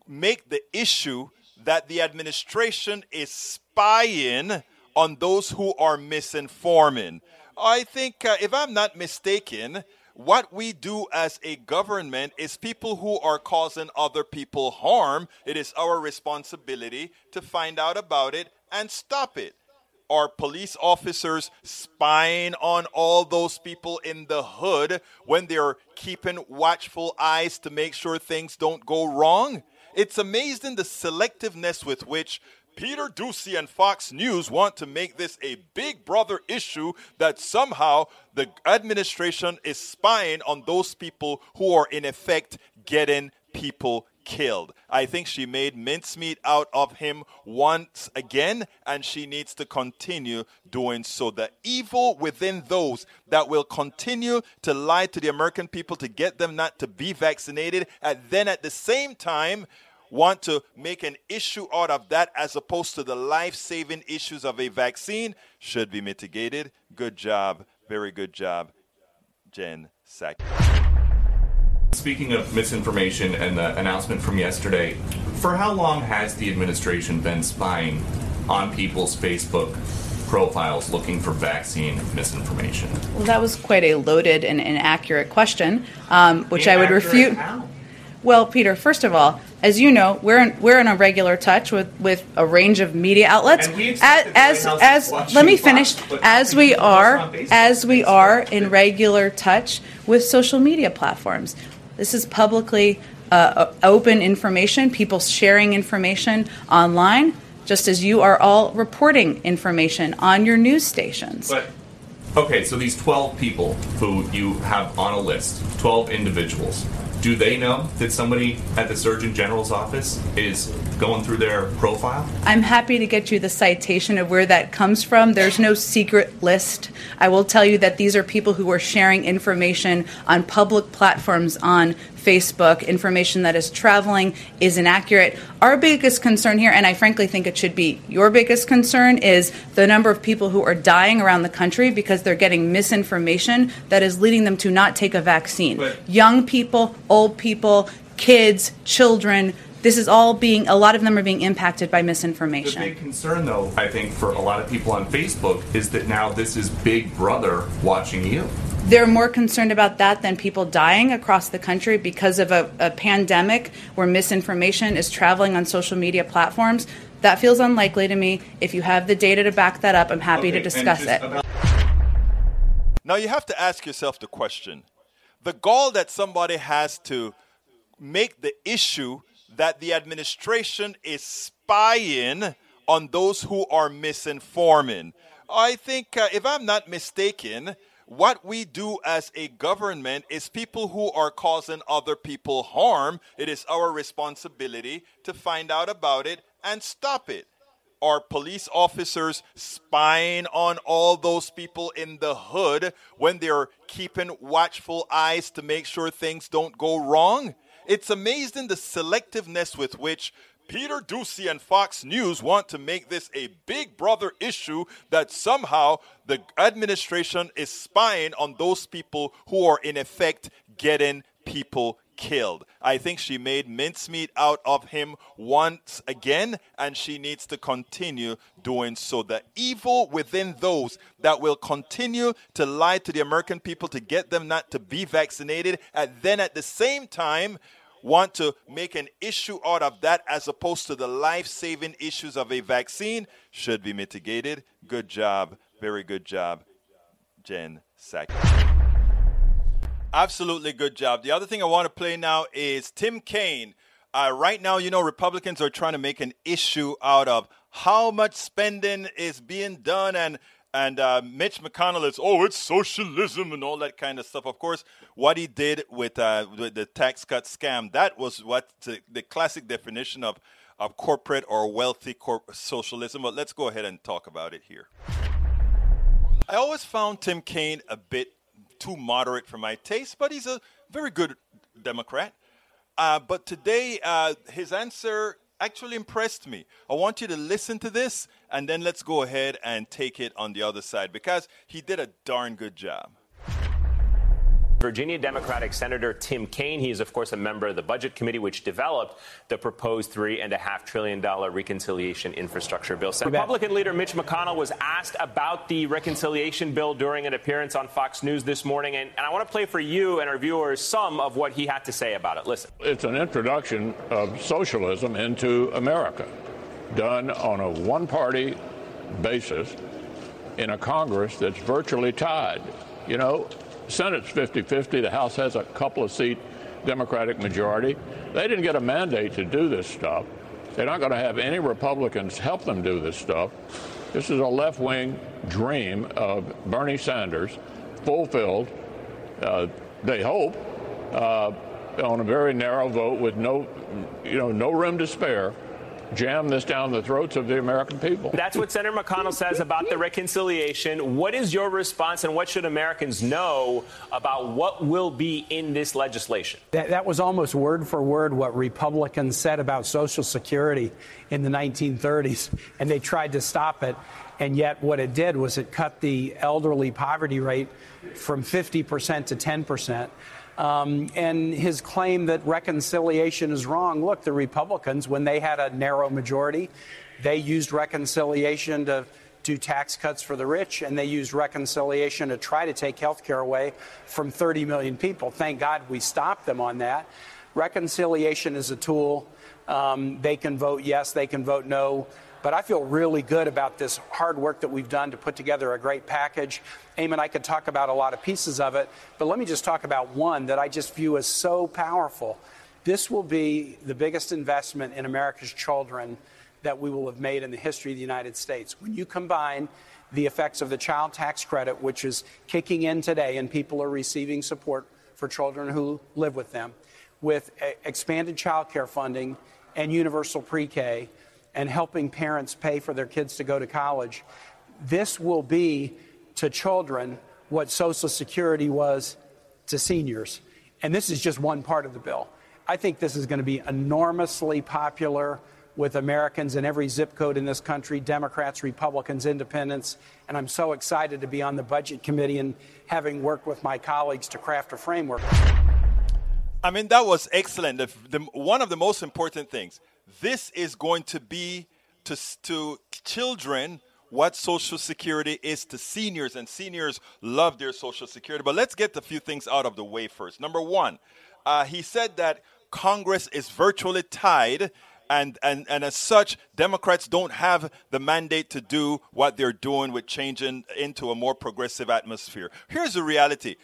make the issue that the administration is spying on those who are misinforming. I think, uh, if I'm not mistaken, what we do as a government is people who are causing other people harm. It is our responsibility to find out about it and stop it. Are police officers spying on all those people in the hood when they're keeping watchful eyes to make sure things don't go wrong? It's amazing the selectiveness with which Peter Doocy and Fox News want to make this a big brother issue that somehow the administration is spying on those people who are in effect getting people killed. I think she made mincemeat out of him once again, and she needs to continue doing so. The evil within those that will continue to lie to the American people to get them not to be vaccinated, and then at the same time, want to make an issue out of that as opposed to the life saving issues of a vaccine should be mitigated. Good job. Very good job, Jen Psaki. Speaking of misinformation and the announcement from yesterday, for how long has the administration been spying on people's Facebook profiles looking for vaccine misinformation? Well, that was quite a loaded and inaccurate question, um, which inaccurate I would refute. How? Well, Peter, first of all, as you know, we're in, we're in a regular touch with, with a range of media outlets. And we as expect that the as, as let me finish. As we we can post are as we are in regular touch with social media platforms. This is publicly uh, open information. People sharing information online, just as you are all reporting information on your news stations. But okay, so these 12 people who you have on a list, 12 individuals, do they know that somebody at the Surgeon General's office is going through their profile? I'm happy to get you the citation of where that comes from. There's no secret list. I will tell you that these are people who are sharing information on public platforms on Facebook, information that is traveling, is inaccurate. Our biggest concern here, and I frankly think it should be your biggest concern, is the number of people who are dying around the country because they're getting misinformation that is leading them to not take a vaccine. Young people, old people, kids, children. This is all being, a lot of them are being impacted by misinformation. The big concern, though, I think, for a lot of people on Facebook is that now this is Big Brother watching you. They're more concerned about that than people dying across the country because of a, a pandemic where misinformation is traveling on social media platforms. That feels unlikely to me. If you have the data to back that up, I'm happy Okay, to discuss it. about- Now you have to ask yourself the question the gall that somebody has to make the issue that the administration is spying on those who are misinforming. I think, uh, if I'm not mistaken, what we do as a government is people who are causing other people harm. It is our responsibility to find out about it and stop it are police officers spying on all those people in the hood when they're keeping watchful eyes to make sure things don't go wrong? It's amazing the selectiveness with which Peter Doocy and Fox News want to make this a big brother issue that somehow the administration is spying on those people who are in effect getting people killed. I think she made mincemeat out of him once again, and she needs to continue doing so. The evil within those that will continue to lie to the American people to get them not to be vaccinated, and then at the same time, want to make an issue out of that as opposed to the life saving issues of a vaccine should be mitigated. Good job. Very good job, Jen Psaki. Absolutely good job. The other thing I want to play now is Tim Kaine. Uh, right now, you know, Republicans are trying to make an issue out of how much spending is being done, and and uh, Mitch McConnell is oh, it's socialism and all that kind of stuff. Of course, what he did with, uh, with the tax cut scam that was what the, the classic definition of of corporate or wealthy corp- socialism. But let's go ahead and talk about it here. I always found Tim Kaine a bit too moderate for my taste, but he's a very good Democrat. Uh, but today, uh, his answer actually impressed me. I want you to listen to this, and then let's go ahead and take it on the other side because he did a darn good job. Virginia Democratic Senator Tim Kaine. He is, of course, a member of the Budget Committee, which developed the proposed $3.5 trillion reconciliation infrastructure bill. Republican leader Mitch McConnell was asked about the reconciliation bill during an appearance on Fox News this morning. And, and I want to play for you and our viewers some of what he had to say about it. Listen. It's an introduction of socialism into America, done on a one party basis in a Congress that's virtually tied. You know, Senate's 50 50, the House has a couple of seat Democratic majority. They didn't get a mandate to do this stuff. They're not going to have any Republicans help them do this stuff. This is a left wing dream of Bernie Sanders, fulfilled, uh, they hope, uh, on a very narrow vote with no, you know, no room to spare, jam this down the throats of the American people. That's what Senator McConnell says about the reconciliation. What is your response, and what should Americans know about what will be in this legislation? That, that was almost word for word what Republicans said about Social Security in the 1930s, and they tried to stop it. And yet, what it did was it cut the elderly poverty rate from 50% to 10%. Um, and his claim that reconciliation is wrong. Look, the Republicans, when they had a narrow majority, they used reconciliation to do tax cuts for the rich, and they used reconciliation to try to take health care away from 30 million people. Thank God we stopped them on that. Reconciliation is a tool. Um, they can vote yes, they can vote no. But I feel really good about this hard work that we've done to put together a great package. Eamon, I could talk about a lot of pieces of it, but let me just talk about one that I just view as so powerful. This will be the biggest investment in America's children that we will have made in the history of the United States. When you combine the effects of the child tax credit, which is kicking in today and people are receiving support for children who live with them, with expanded child care funding and universal pre K, and helping parents pay for their kids to go to college. This will be to children what Social Security was to seniors. And this is just one part of the bill. I think this is going to be enormously popular with Americans in every zip code in this country Democrats, Republicans, Independents. And I'm so excited to be on the Budget Committee and having worked with my colleagues to craft a framework. I mean, that was excellent. The, the, one of the most important things this is going to be to, to children what Social Security is to seniors, and seniors love their Social Security. But let's get a few things out of the way first. Number one, uh, he said that Congress is virtually tied. And, and, and as such, Democrats don't have the mandate to do what they're doing with changing into a more progressive atmosphere. Here's the reality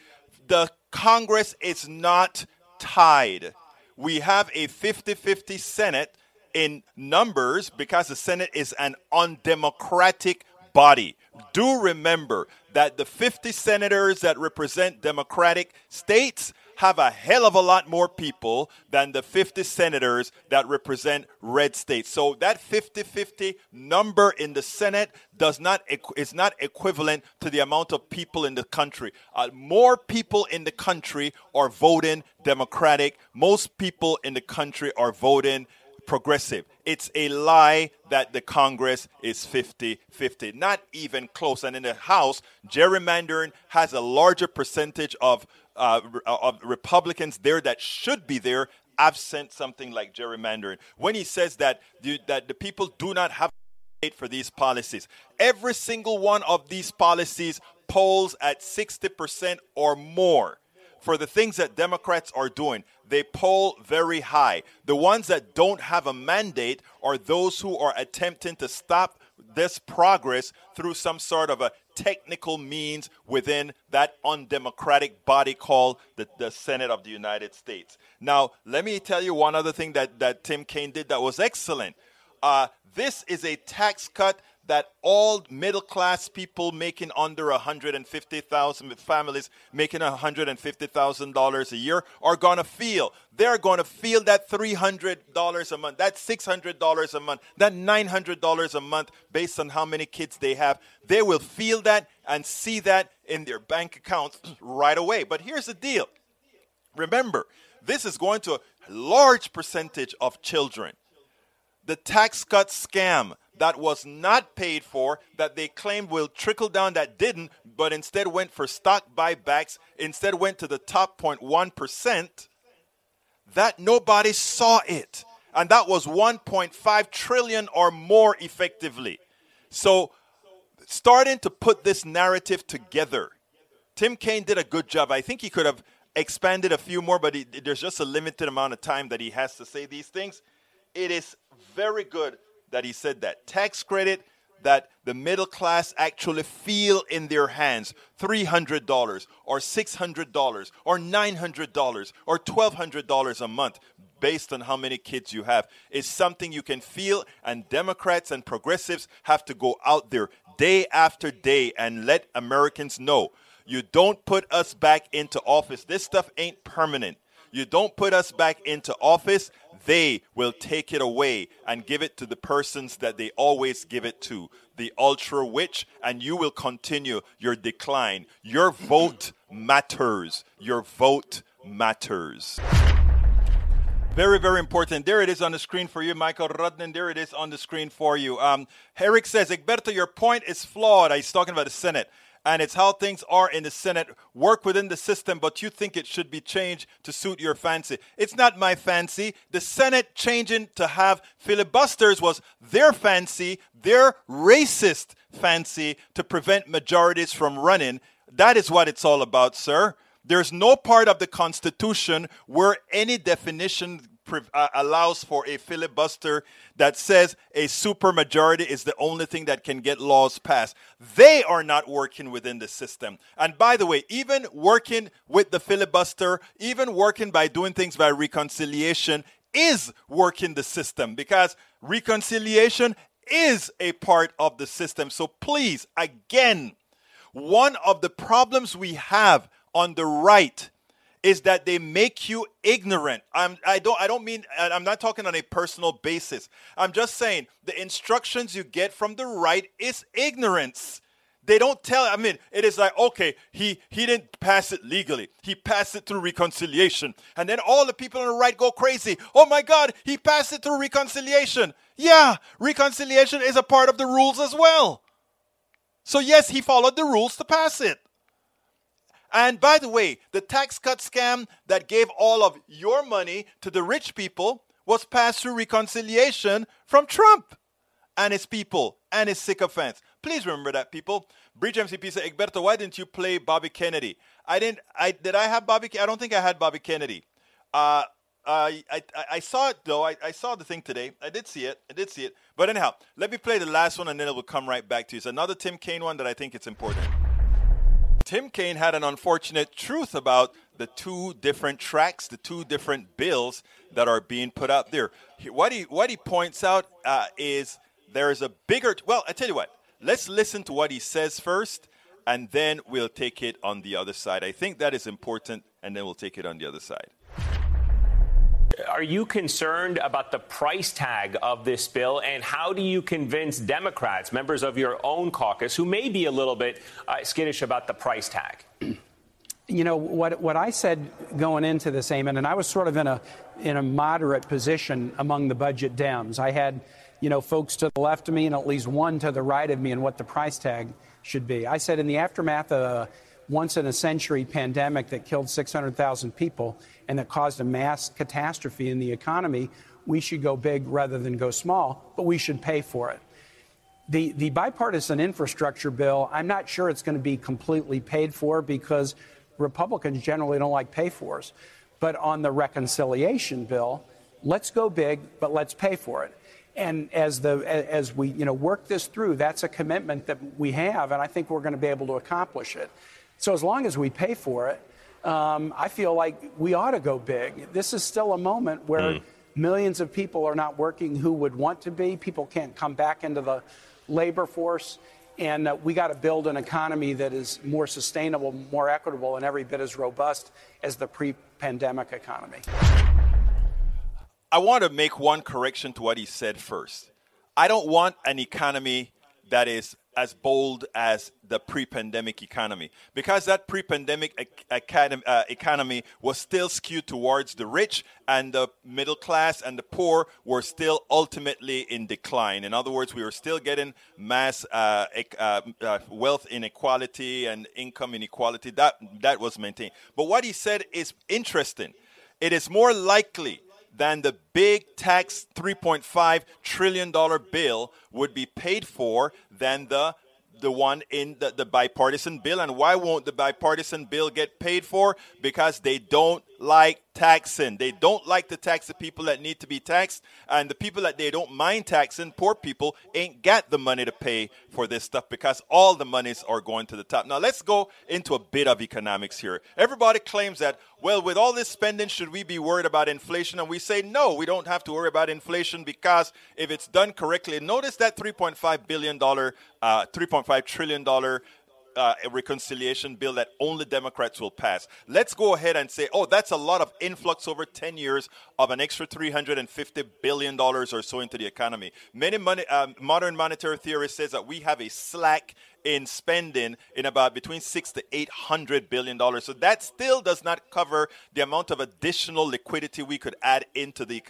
the Congress is not tied. We have a 50 50 Senate in numbers because the Senate is an undemocratic body. Do remember that the 50 senators that represent Democratic states have a hell of a lot more people than the 50 senators that represent red states. So that 50-50 number in the Senate does not is not equivalent to the amount of people in the country. Uh, more people in the country are voting Democratic. Most people in the country are voting progressive. It's a lie that the Congress is 50 50. Not even close. And in the House, gerrymandering has a larger percentage of uh, of Republicans there that should be there absent something like gerrymandering. When he says that the, that the people do not have for these policies, every single one of these policies polls at 60% or more for the things that Democrats are doing. They poll very high. The ones that don't have a mandate are those who are attempting to stop this progress through some sort of a technical means within that undemocratic body called the, the Senate of the United States. Now, let me tell you one other thing that, that Tim Kaine did that was excellent. Uh, this is a tax cut that all middle class people making under 150,000 families making $150,000 a year are going to feel. They're going to feel that $300 a month, that $600 a month, that $900 a month based on how many kids they have. They will feel that and see that in their bank accounts right away. But here's the deal. Remember, this is going to a large percentage of children. The tax cut scam that was not paid for that they claimed will trickle down that didn't, but instead went for stock buybacks, instead went to the top 0.1%, that nobody saw it. And that was 1.5 trillion or more effectively. So starting to put this narrative together. Tim Kaine did a good job. I think he could have expanded a few more, but he, there's just a limited amount of time that he has to say these things. It is very good that he said that. Tax credit that the middle class actually feel in their hands. $300 or $600 or $900 or $1,200 a month based on how many kids you have. Is something you can feel and democrats and progressives have to go out there day after day and let americans know you don't put us back into office. This stuff ain't permanent you don't put us back into office, they will take it away and give it to the persons that they always give it to, the ultra rich, and you will continue your decline. Your vote matters. Your vote matters. Very, very important. There it is on the screen for you, Michael Rudnan. There it is on the screen for you. Um, says, Egberto, your point is flawed. He's talking about the Senate and it's how things are in the Senate. Work within the system, but you think it should be changed to suit your fancy. It's not my fancy. The Senate changing to have filibusters was their fancy, their racist fancy to prevent majorities from running. That is what it's all about, sir. There's no part of the Constitution where any definition uh, allows for a filibuster that says a supermajority is the only thing that can get laws passed. They are not working within the system. And by the way, even working with the filibuster, even working by doing things by reconciliation is working the system because reconciliation is a part of the system. So please, again, one of the problems we have on the right is that they make you ignorant. I'm, I don't I don't mean I'm not talking on a personal basis. I'm just saying the instructions you get from the right is ignorance. They don't tell I mean it is like okay, he he didn't pass it legally. He passed it through reconciliation. And then all the people on the right go crazy. Oh my god, he passed it through reconciliation. Yeah, reconciliation is a part of the rules as well. So yes, he followed the rules to pass it. And by the way, the tax cut scam that gave all of your money to the rich people was passed through reconciliation from Trump and his people and his sycophants. Please remember that, people. Bridge MCP said, Egberto, why didn't you play Bobby Kennedy? I didn't. I did. I have Bobby. I don't think I had Bobby Kennedy. Uh, I, I, I saw it though. I, I saw the thing today. I did see it. I did see it. But anyhow, let me play the last one and then it will come right back to you. It's another Tim Kaine one that I think it's important. Tim Kaine had an unfortunate truth about the two different tracks, the two different bills that are being put out there. What he what he points out uh, is there is a bigger. Well, I tell you what. Let's listen to what he says first, and then we'll take it on the other side. I think that is important, and then we'll take it on the other side are you concerned about the price tag of this bill, and how do you convince Democrats, members of your own caucus, who may be a little bit uh, skittish about the price tag? You know what? What I said going into this, Eamon, and I was sort of in a in a moderate position among the budget Dems. I had, you know, folks to the left of me and at least one to the right of me, and what the price tag should be. I said in the aftermath of once in a century pandemic that killed 600,000 people and that caused a mass catastrophe in the economy, we should go big rather than go small, but we should pay for it. The, the bipartisan infrastructure bill, I'm not sure it's going to be completely paid for because Republicans generally don't like pay fors. But on the reconciliation bill, let's go big, but let's pay for it. And as the as we you know work this through, that's a commitment that we have, and I think we're going to be able to accomplish it. So as long as we pay for it, um, I feel like we ought to go big. This is still a moment where mm. millions of people are not working who would want to be. People can't come back into the labor force. And uh, we got to build an economy that is more sustainable, more equitable, and every bit as robust as the pre pandemic economy. I want to make one correction to what he said first. I don't want an economy that is as bold as the pre-pandemic economy. Because that pre-pandemic academy, uh, economy was still skewed towards the rich and the middle class and the poor were still ultimately in decline. In other words we were still getting mass uh, uh, uh, wealth inequality and income inequality. That that was maintained. But what he said is interesting. It is more likely than the big tax $3.5 trillion bill would be paid for than the the one in the, the bipartisan bill. And why won't the bipartisan bill get paid for? Because they don't like taxing. They don't like to tax the people that need to be taxed, and the people that they don't mind taxing, poor people, ain't got the money to pay for this stuff because all the monies are going to the top. Now let's go into a bit of economics here. Everybody claims that, well, with all this spending, should we be worried about inflation? And we say no, we don't have to worry about inflation because if it's done correctly, notice that 3.5 billion dollar, uh, 3.5 trillion dollar uh, a reconciliation bill that only Democrats will pass. Let's go ahead and say, oh, that's a lot of influx over 10 years of an extra $350 billion or so into the economy. Many money, um, modern monetary theory says that we have a slack in spending in about between six to eight hundred billion dollars. So that still does not cover the amount of additional liquidity we could add into the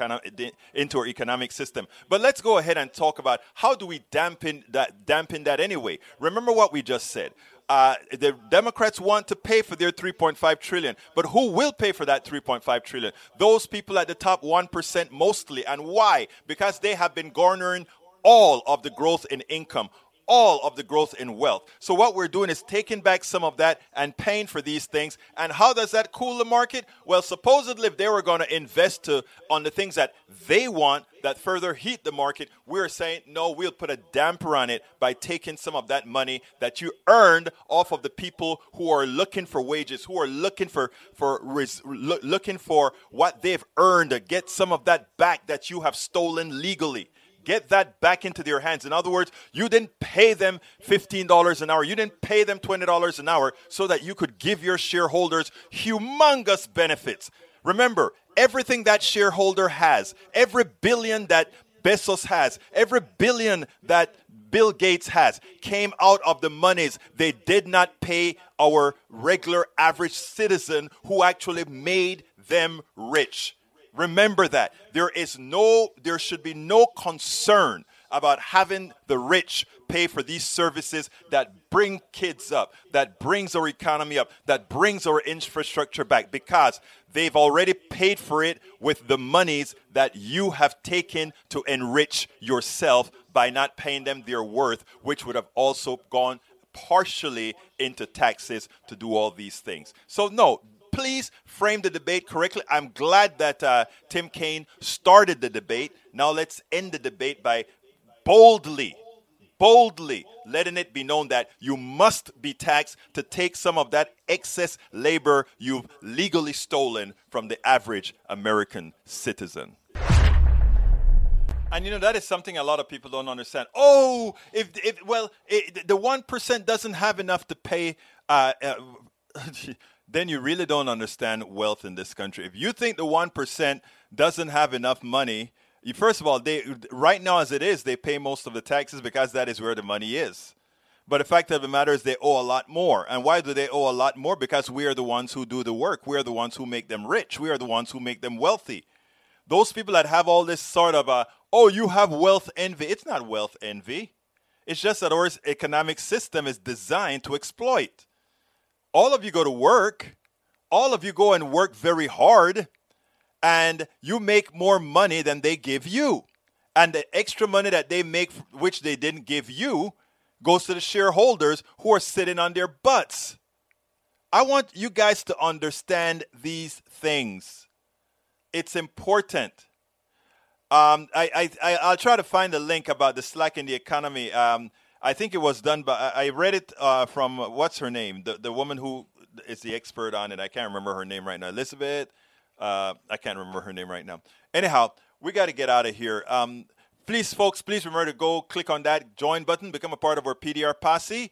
into our economic system. But let's go ahead and talk about how do we dampen that dampen that anyway. Remember what we just said. Uh, the Democrats want to pay for their 3.5 trillion, but who will pay for that 3.5 trillion? Those people at the top 1% mostly. And why? Because they have been garnering all of the growth in income all of the growth in wealth. So what we're doing is taking back some of that and paying for these things. And how does that cool the market? Well, supposedly if they were going to invest on the things that they want that further heat the market, we're saying no, we'll put a damper on it by taking some of that money that you earned off of the people who are looking for wages, who are looking for for looking for what they've earned get some of that back that you have stolen legally get that back into their hands. In other words, you didn't pay them $15 an hour, you didn't pay them $20 an hour so that you could give your shareholders humongous benefits. Remember, everything that shareholder has, every billion that Bezos has, every billion that Bill Gates has, came out of the monies they did not pay our regular average citizen who actually made them rich. Remember that. There is no there should be no concern about having the rich pay for these services that bring kids up, that brings our economy up, that brings our infrastructure back because they've already paid for it with the monies that you have taken to enrich yourself by not paying them their worth, which would have also gone partially into taxes to do all these things. So, no, please frame the debate correctly. I'm glad that uh, Tim Kaine started the debate. Now let's end the debate by boldly, boldly letting it be known that you must be taxed to take some of that excess labor you've legally stolen from the average American citizen. And you know that is something a lot of people don't understand. Oh, if if well, it, the one percent doesn't have enough to pay. Uh, uh, then you really don't understand wealth in this country. If you think the 1% doesn't have enough money, you, first of all, they right now as it is, they pay most of the taxes because that is where the money is. But the fact of the matter is they owe a lot more. And why do they owe a lot more? Because we are the ones who do the work. We are the ones who make them rich. We are the ones who make them wealthy. Those people that have all this sort of a, oh, you have wealth envy. It's not wealth envy. It's just that our economic system is designed to exploit all of you go to work, all of you go and work very hard, and you make more money than they give you. And the extra money that they make, which they didn't give you, goes to the shareholders who are sitting on their butts. I want you guys to understand these things. It's important. Um, I, I, I'll try to find a link about the slack in the economy. Um, I think it was done by. I read it uh, from what's her name, the the woman who is the expert on it. I can't remember her name right now. Elizabeth. Uh, I can't remember her name right now. Anyhow, we got to get out of here. Um, please, folks, please remember to go click on that join button, become a part of our PDR posse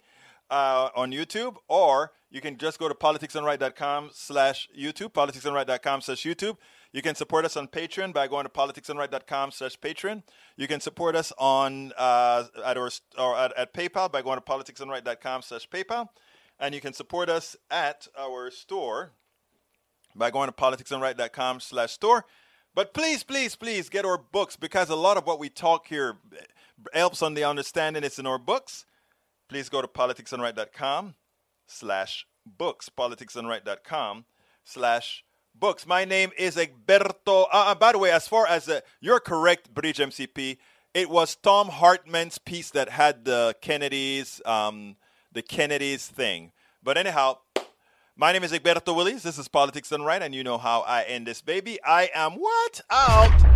uh, on YouTube, or you can just go to politicsdoneright.com slash YouTube, politicsdoneright.com slash YouTube. You can support us on Patreon by going to politicsdoneright.com slash Patreon. You can support us on uh, at, our, or at, at, PayPal by going to politicsdoneright.com slash PayPal. And you can support us at our store by going to politicsdoneright.com slash store. But please, please, please get our books because a lot of what we talk here helps on the understanding it's in our books. Please go to politicsdoneright.com slash books, politicsdoneright.com slash books. My name is Egberto. Uh, uh, by the way, as far as uh, you're correct, Bridge MCP, it was Thom Hartmann's piece that had the Kennedys, um, the Kennedys thing. But anyhow, my name is Egberto Willies. This is Politics Done Right, and you know how I end this baby. I am what? Out.